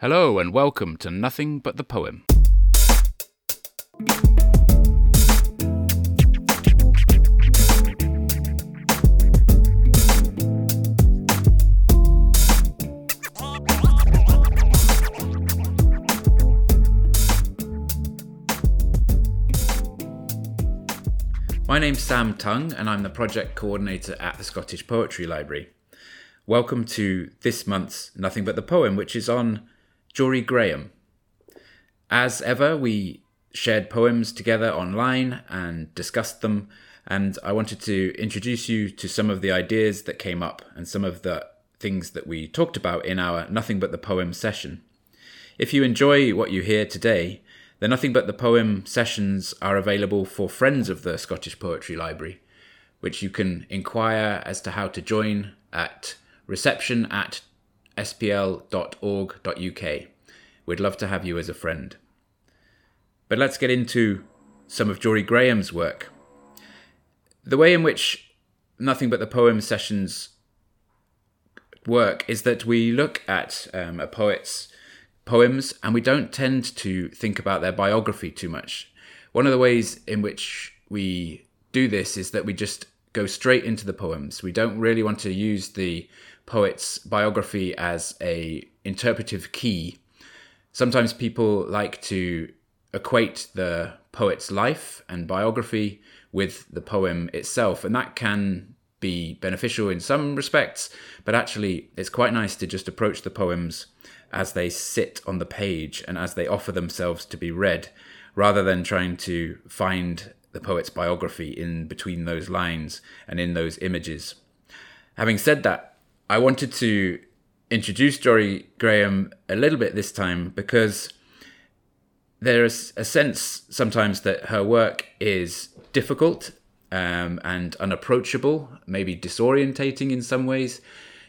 Hello and welcome to Nothing But the Poem. My name's Sam Tongue, and I'm the project coordinator at the Scottish Poetry Library. Welcome to this month's Nothing But the Poem, which is on Jorie Graham. As ever, we shared poems together online and discussed them, and I wanted to introduce you to some of the ideas that came up and some of the things that we talked about in our Nothing But the Poem session. If you enjoy what you hear today, the Nothing But the Poem sessions are available for friends of the Scottish Poetry Library, which you can inquire as to how to join at reception at spl.org.uk. We'd love to have you as a friend. But let's get into some of Jorie Graham's work. The way in which Nothing But the Poem sessions work is that we look at um, a poet's poems and we don't tend to think about their biography too much. One of the ways in which we do this is that we just go straight into the poems. We don't really want to use the poet's biography as a interpretive key. Sometimes people like to equate the poet's life and biography with the poem itself, and that can be beneficial in some respects, but actually, it's quite nice to just approach the poems as they sit on the page and as they offer themselves to be read, rather than trying to find the poet's biography in between those lines and in those images. Having said that, I wanted to introduce Jorie Graham a little bit this time because there is a sense sometimes that her work is difficult um, and unapproachable, maybe disorientating in some ways.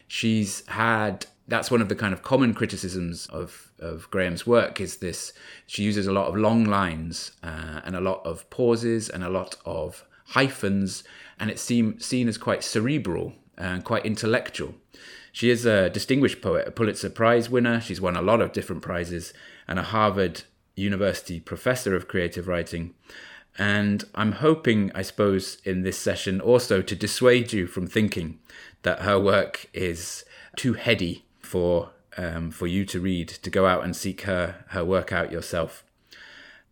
She's had that's one of the kind of common criticisms of, of Graham's work is this she uses a lot of long lines uh, and a lot of pauses and a lot of hyphens and it seems seen as quite cerebral and quite intellectual. She is a distinguished poet, a Pulitzer Prize winner. She's won a lot of different prizes and a Harvard University professor of creative writing. And I'm hoping, I suppose, in this session also to dissuade you from thinking that her work is too heady for um, for you to read, to go out and seek her her work out yourself.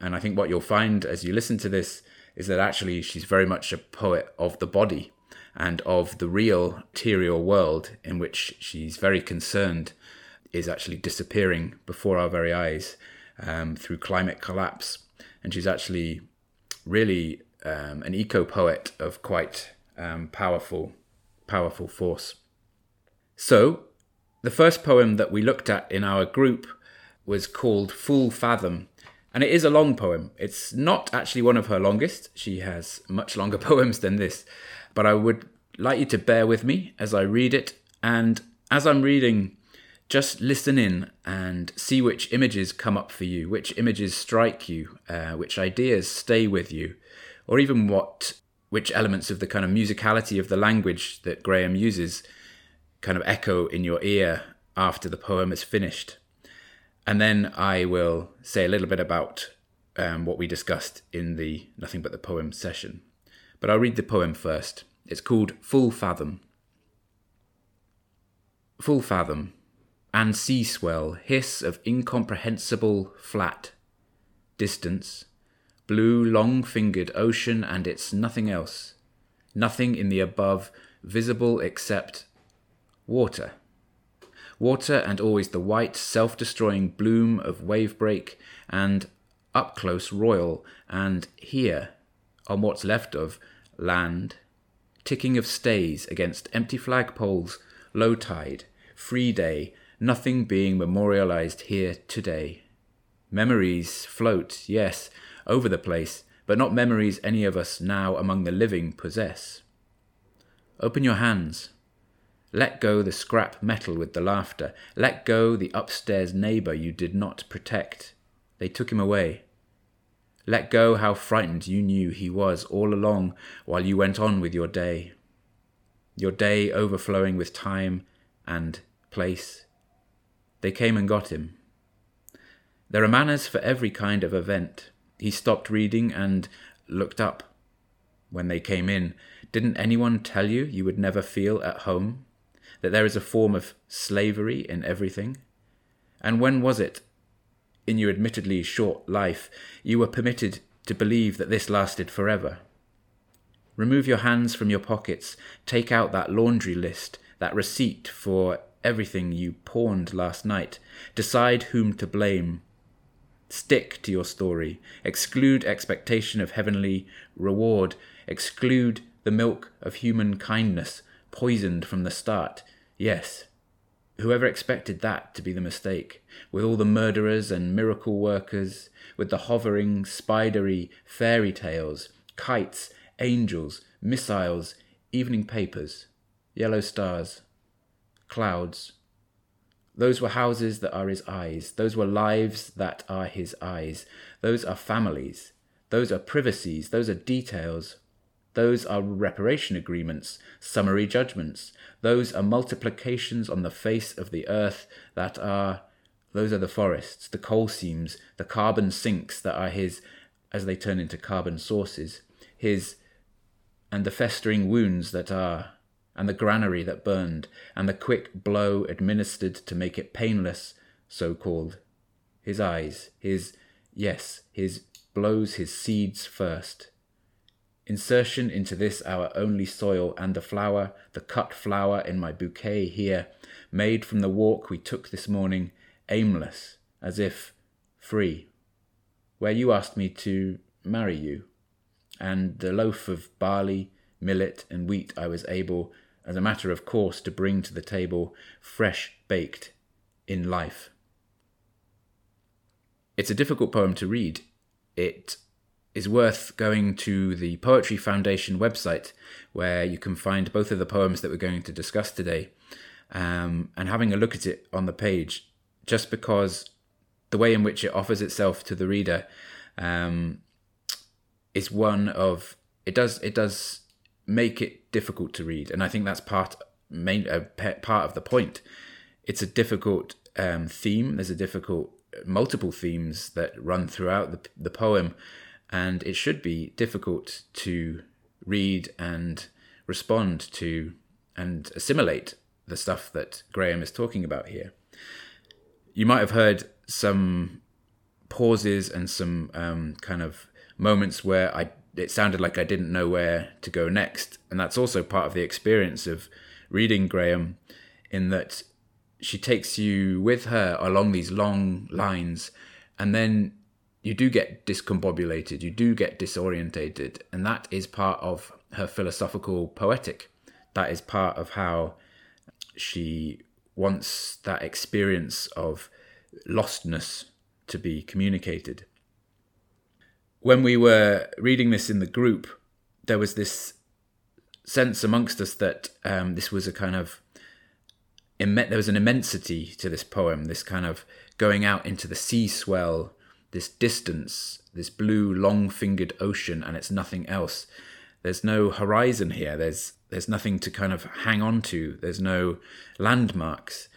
And I think what you'll find as you listen to this is that actually she's very much a poet of the body and of the real material world in which she's very concerned is actually disappearing before our very eyes um, through climate collapse. And she's actually really um, an eco poet of quite um, powerful, powerful force. So the first poem that we looked at in our group was called Full Fathom, and it is a long poem. It's not actually one of her longest. She has much longer poems than this, but I would like you to bear with me as I read it. And as I'm reading, just listen in and see which images come up for you, which images strike you, uh, which ideas stay with you, or even what which elements of the kind of musicality of the language that Graham uses kind of echo in your ear after the poem is finished. And then I will say a little bit about um, what we discussed in the Nothing But the Poem session. But I'll read the poem first. It's called Full Fathom. Full fathom, and sea swell, hiss of incomprehensible flat, distance, blue long fingered ocean, and it's nothing else, nothing in the above visible except water. Water and always the white, self destroying bloom of wave break, and up close royal, and here, on what's left of land, ticking of stays against empty flagpoles, low tide, free day, nothing being memorialized here today. Memories float, yes, over the place, but not memories any of us now among the living possess. Open your hands, let go the scrap metal with the laughter. Let go the upstairs neighbour you did not protect. They took him away. Let go how frightened you knew he was all along while you went on with your day. Your day overflowing with time and place. They came and got him. There are manners for every kind of event. He stopped reading and looked up. When they came in, didn't anyone tell you you would never feel at home? That there is a form of slavery in everything? And when was it, in your admittedly short life, you were permitted to believe that this lasted forever? Remove your hands from your pockets, take out that laundry list, that receipt for everything you pawned last night, decide whom to blame. Stick to your story, exclude expectation of heavenly reward, exclude the milk of human kindness, poisoned from the start. Yes, whoever expected that to be the mistake, with all the murderers and miracle workers, with the hovering, spidery fairy tales, kites, angels, missiles, evening papers, yellow stars, clouds. Those were houses that are his eyes. Those were lives that are his eyes. Those are families. Those are privacies. Those are details. Those are reparation agreements, summary judgments. Those are multiplications on the face of the earth that are, those are the forests, the coal seams, the carbon sinks that are his as they turn into carbon sources, his and the festering wounds that are, and the granary that burned, and the quick blow administered to make it painless, so called. His eyes, his, yes, his blows his seeds first. Insertion into this our only soil, and the flower, the cut flower in my bouquet here, made from the walk we took this morning, aimless, as if free, where you asked me to marry you and the loaf of barley, millet, and wheat I was able, as a matter of course, to bring to the table, fresh baked in life. It's a difficult poem to read. It is worth going to the Poetry Foundation website, where you can find both of the poems that we're going to discuss today, um, and having a look at it on the page, just because the way in which it offers itself to the reader um, is one of it does it does make it difficult to read, and I think that's part main uh, part of the point. It's a difficult um, theme. There's a difficult multiple themes that run throughout the the poem, and it should be difficult to read and respond to and assimilate the stuff that Graham is talking about here. You might have heard some pauses and some um, kind of moments where I it sounded like I didn't know where to go next, and that's also part of the experience of reading Graham, in that she takes you with her along these long lines, and then you do get discombobulated, you do get disorientated, and that is part of her philosophical poetic. That is part of how she wants that experience of lostness to be communicated when we were reading this in the group, there was this sense amongst us that um, this was a kind of there was an immensity to this poem, this kind of going out into the sea swell, this distance, this blue long-fingered ocean, and it's nothing else. There's no horizon here. There's there's nothing to kind of hang on to. There's no landmarks,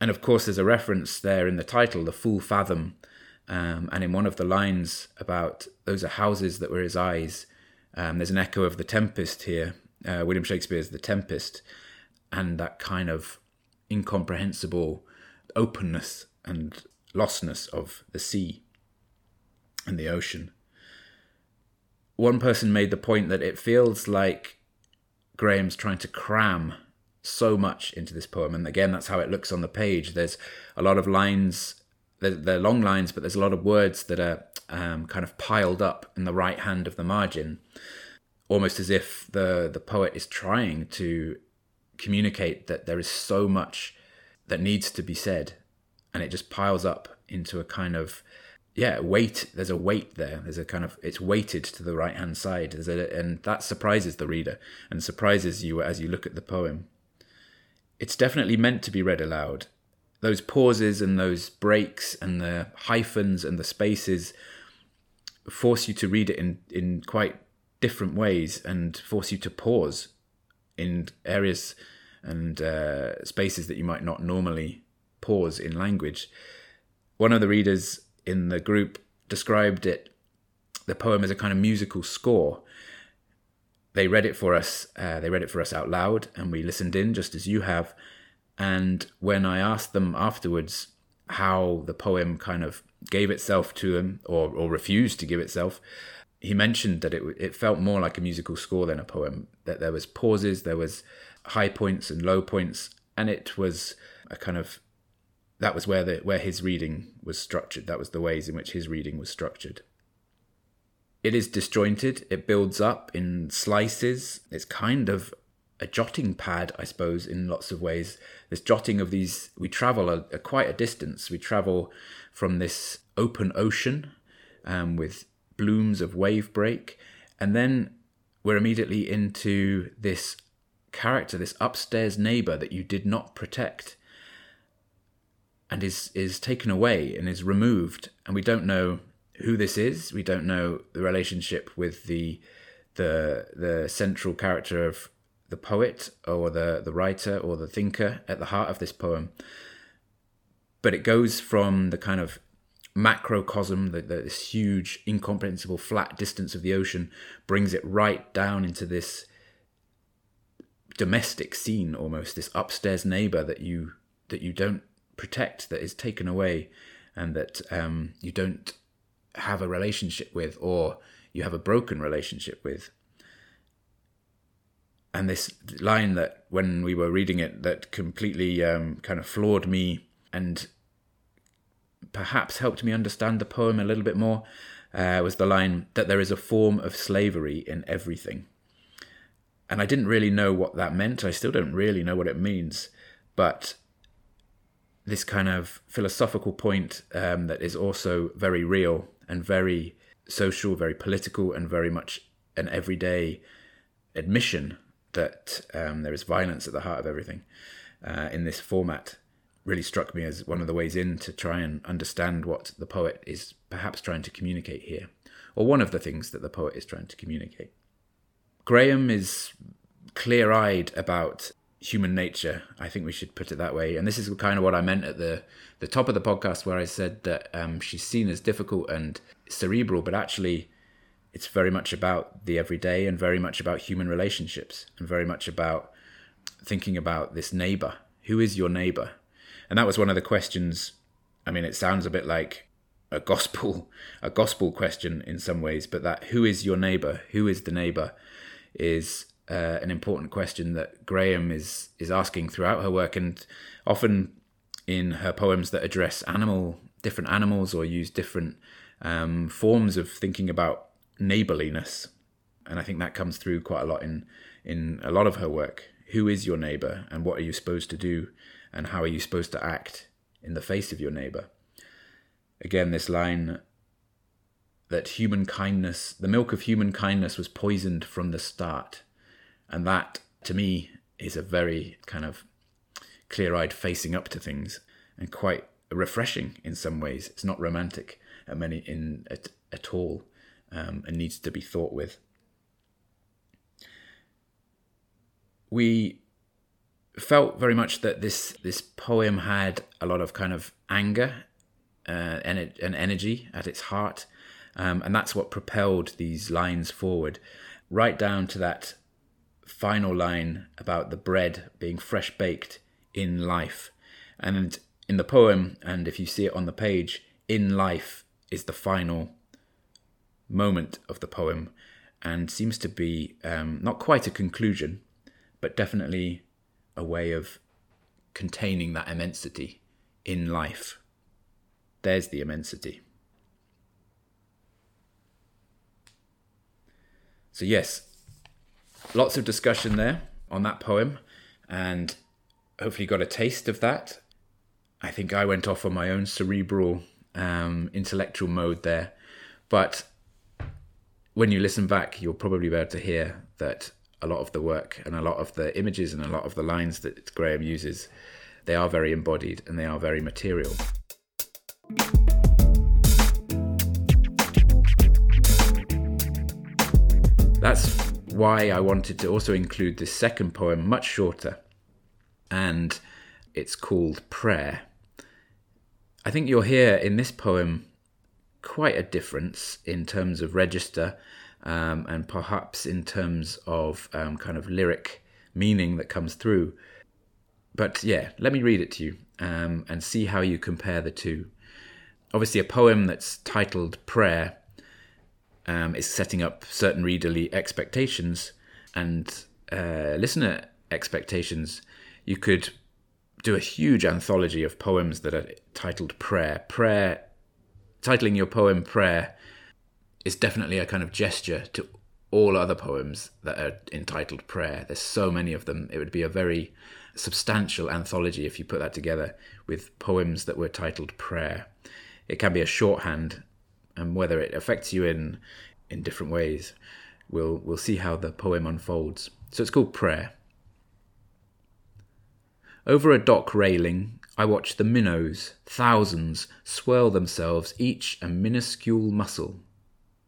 and of course, there's a reference there in the title, the full fathom, um, and in one of the lines about those are houses that were his eyes, um, there's an echo of The Tempest here, uh, William Shakespeare's The Tempest, and that kind of incomprehensible openness and lostness of the sea and the ocean. One person made the point that it feels like Graham's trying to cram so much into this poem. And again, that's how it looks on the page. There's a lot of lines they're, they're long lines, but there's a lot of words that are um, kind of piled up in the right hand of the margin, almost as if the the poet is trying to communicate that there is so much that needs to be said, and it just piles up into a kind of yeah weight. There's a weight there. There's a kind of it's weighted to the right hand side. A, and that surprises the reader and surprises you as you look at the poem. It's definitely meant to be read aloud those pauses and those breaks and the hyphens and the spaces force you to read it in, in quite different ways and force you to pause in areas and uh, spaces that you might not normally pause in language. One of the readers in the group described it, the poem as a kind of musical score. They read it for us. Uh, they read it for us out loud, and we listened in just as you have. And when I asked them afterwards how the poem kind of gave itself to them or, or refused to give itself, he mentioned that it it felt more like a musical score than a poem. That there was pauses, there was high points and low points, and it was a kind of that was where the where his reading was structured. That was the ways in which his reading was structured. It is disjointed. It builds up in slices. It's kind of a jotting pad, I suppose, in lots of ways. This jotting of these, we travel a, a quite a distance. We travel from this open ocean um, with blooms of wave break, and then we're immediately into this character, this upstairs neighbor that you did not protect and is is taken away and is removed. And we don't know who this is. We don't know the relationship with the the the central character of the poet or the the writer or the thinker at the heart of this poem. But it goes from the kind of macrocosm the, the, this huge incomprehensible flat distance of the ocean brings it right down into this domestic scene almost this upstairs neighbor that you that you don't protect that is taken away and that um, you don't have a relationship with or you have a broken relationship with. And this line that when we were reading it that completely um, kind of floored me and perhaps helped me understand the poem a little bit more uh, was the line that there is a form of slavery in everything. And i didn't really know what that meant. I still don't really know what it means. But this kind of philosophical point um, that is also very real and very social, very political, and very much an everyday admission that um, there is violence at the heart of everything uh, in this format really struck me as one of the ways in to try and understand what the poet is perhaps trying to communicate here, or one of the things that the poet is trying to communicate. Graham is clear eyed about human nature. I think we should put it that way. And this is kind of what I meant at the the top of the podcast, where I said that um, she's seen as difficult and cerebral, but actually, it's very much about the everyday and very much about human relationships and very much about thinking about this neighbor. Who is your neighbor? And that was one of the questions. I mean, it sounds a bit like a gospel a gospel question in some ways, but that who is your neighbor? Who is the neighbor? Is uh, an important question that Graham is is asking throughout her work, and often in her poems that address animal different animals or use different um, forms of thinking about neighborliness. And I think that comes through quite a lot in in a lot of her work. Who is your neighbor, and what are you supposed to do, and how are you supposed to act in the face of your neighbor? Again, this line that human kindness, the milk of human kindness, was poisoned from the start. And that, to me, is a very kind of clear eyed facing up to things and quite refreshing in some ways. It's not romantic at many in at, at all um, and needs to be thought with. We felt very much that this this poem had a lot of kind of anger uh, and, and energy at its heart, um, and that's what propelled these lines forward, right down to that final line about the bread being fresh baked in life. And in the poem, and if you see it on the page, in life is the final moment of the poem and seems to be um, not quite a conclusion, but definitely a way of containing that immensity in life. There's the immensity. So, yes, lots of discussion there on that poem, and hopefully got a taste of that. I think I went off on my own cerebral, um, intellectual mode there, but when you listen back, you'll probably be able to hear that a lot of the work and a lot of the images and a lot of the lines that Graham uses, they are very embodied and they are very material. That's why I wanted to also include this second poem, much shorter, and it's called Prayer. I think you'll hear in this poem quite a difference in terms of register um, and perhaps in terms of um, kind of lyric meaning that comes through. But yeah, let me read it to you um, and see how you compare the two. Obviously, a poem that's titled Prayer um, is setting up certain readerly expectations and uh, listener expectations. You could do a huge anthology of poems that are titled Prayer. Prayer, titling your poem Prayer, is definitely a kind of gesture to all other poems that are entitled Prayer. There's so many of them. It would be a very substantial anthology if you put that together with poems that were titled Prayer. It can be a shorthand, and whether it affects you in in different ways, we'll we'll see how the poem unfolds. So it's called Prayer. Over a dock railing, I watch the minnows, thousands, swirl themselves, each a minuscule muscle,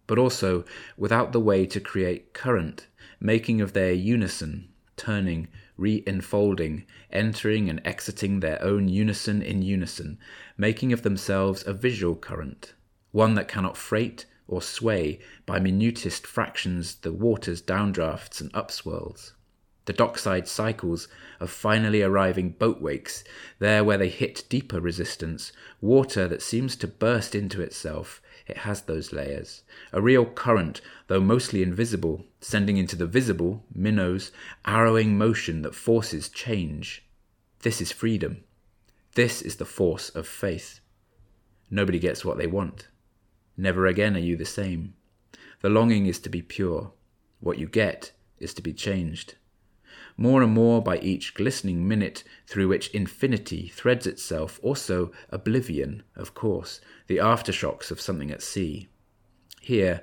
but also without the way to create current, making of their unison, turning, re enfolding, entering and exiting their own unison in unison, making of themselves a visual current, one that cannot freight or sway by minutest fractions the water's downdrafts and upswirls the dockside cycles of finally arriving boat wakes, there where they hit deeper resistance, water that seems to burst into itself. It has those layers. A real current, though mostly invisible, sending into the visible, minnows, arrowing motion that forces change. This is freedom. This is the force of faith. Nobody gets what they want. Never again are you the same. The longing is to be pure. What you get is to be changed more and more by each glistening minute through which infinity threads itself, also oblivion, of course, the aftershocks of something at sea. Here,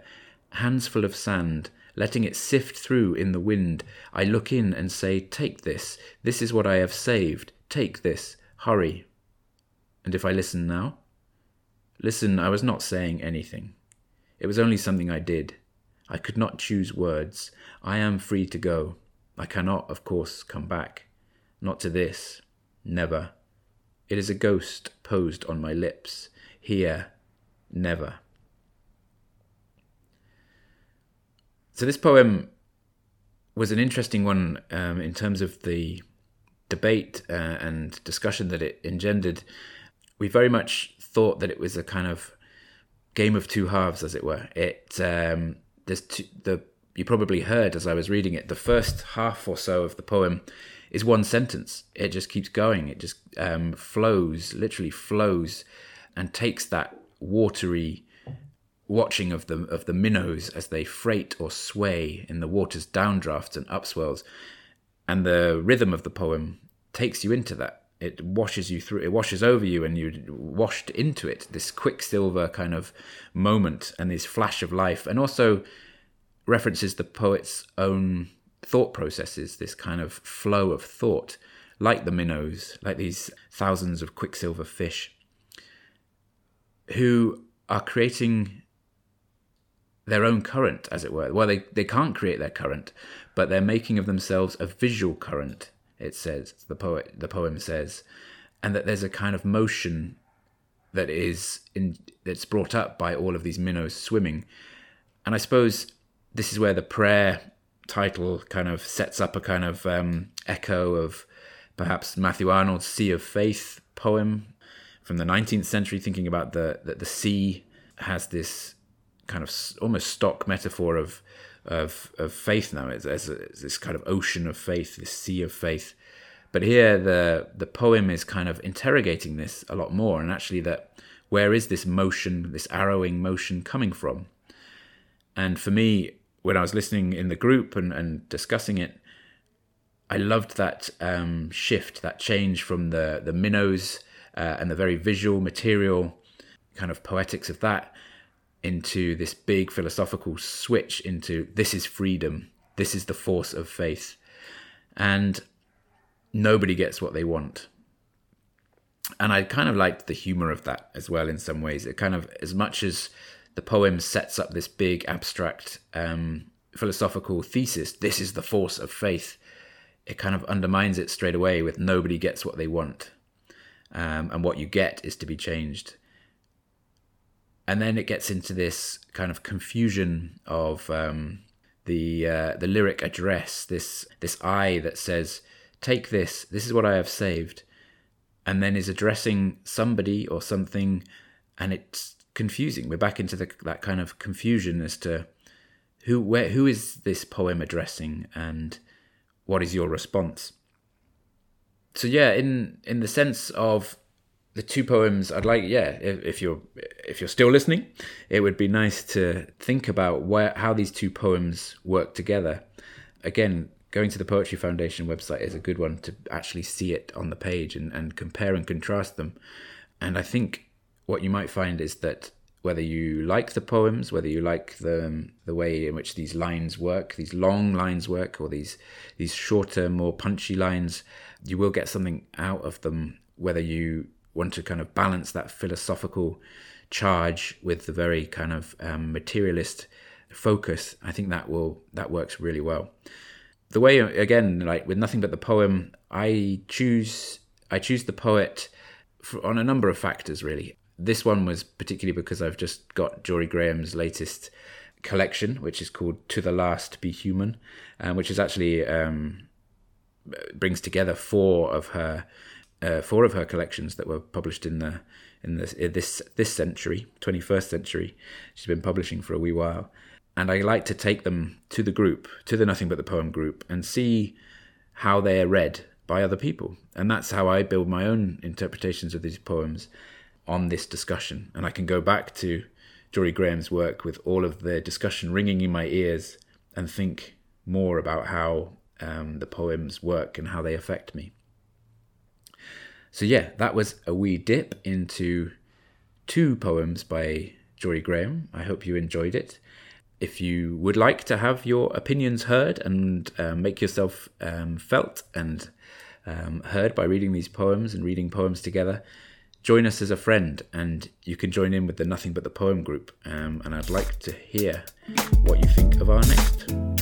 hands full of sand, letting it sift through in the wind, I look in and say, Take this, this is what I have saved, take this, hurry. And if I listen now? Listen, I was not saying anything. It was only something I did. I could not choose words. I am free to go. I cannot, of course, come back. Not to this. Never. It is a ghost posed on my lips. Here. Never. So this poem was an interesting one um, in terms of the debate uh, and discussion that it engendered. We very much thought that it was a kind of game of two halves, as it were. It um, there's two, the you probably heard as I was reading it, the first half or so of the poem is one sentence. It just keeps going. It just um, flows, literally flows, and takes that watery watching of the of the minnows as they freight or sway in the water's downdrafts and upswells, and the rhythm of the poem takes you into that. It washes you through. It washes over you, and you're washed into it. This quicksilver kind of moment and this flash of life, and also references the poet's own thought processes, this kind of flow of thought, like the minnows, like these thousands of quicksilver fish, who are creating their own current, as it were. Well, they, they can't create their current, but they're making of themselves a visual current, it says, the poet the poem says, and that there's a kind of motion that is in that's brought up by all of these minnows swimming. And I suppose this is where the prayer title kind of sets up a kind of um, echo of perhaps Matthew Arnold's Sea of Faith poem from the 19th century, thinking about the that the sea has this kind of almost stock metaphor of of of faith now. It's, it's, it's this kind of ocean of faith, this sea of faith. But here, the the poem is kind of interrogating this a lot more, and actually, that where is this motion, this arrowing motion coming from? And for me, when I was listening in the group and, and discussing it, I loved that um, shift, that change from the the minnows uh, and the very visual, material kind of poetics of that into this big philosophical switch into this is freedom, this is the force of faith, and nobody gets what they want. And I kind of liked the humor of that as well in some ways. It kind of, as much as the poem sets up this big abstract um, philosophical thesis. This is the force of faith. It kind of undermines it straight away with nobody gets what they want, um, and what you get is to be changed. And then it gets into this kind of confusion of um, the uh, the lyric address. This this I that says, "Take this. This is what I have saved," and then is addressing somebody or something, and it's confusing. We're back into the, that kind of confusion as to who where who is this poem addressing and what is your response. So yeah, in in the sense of the two poems i'd like yeah if, if, you're if you're still listening it would be nice to think about where how these two poems work together. Again going to the poetry foundation website is a good one to actually see it on the page and, and compare and contrast them. And i think what you might find is that whether you like the poems whether you like the the way in which these lines work these long lines work or these these shorter more punchy lines you will get something out of them whether you want to kind of balance that philosophical charge with the very kind of um, materialist focus, I think that will that works really well. The way again, like with nothing but the poem, I choose I choose the poet for, on a number of factors really. This one was particularly because I've just got Jorie Graham's latest collection, which is called "To the Last Be Human," um, which is actually um, brings together four of her uh, four of her collections that were published in the in this in this this century, 21st century. She's been publishing for a wee while, and I like to take them to the group, to the Nothing But the Poem group, and see how they are read by other people, and that's how I build my own interpretations of these poems on this discussion. And I can go back to Jorie Graham's work with all of the discussion ringing in my ears and think more about how um, the poems work and how they affect me. So yeah, that was a wee dip into two poems by Jorie Graham. I hope you enjoyed it. If you would like to have your opinions heard and um, make yourself um, felt and um, heard by reading these poems and reading poems together, join us as a friend and you can join in with the Nothing But the Poem group. Um, and I'd like to hear what you think of our next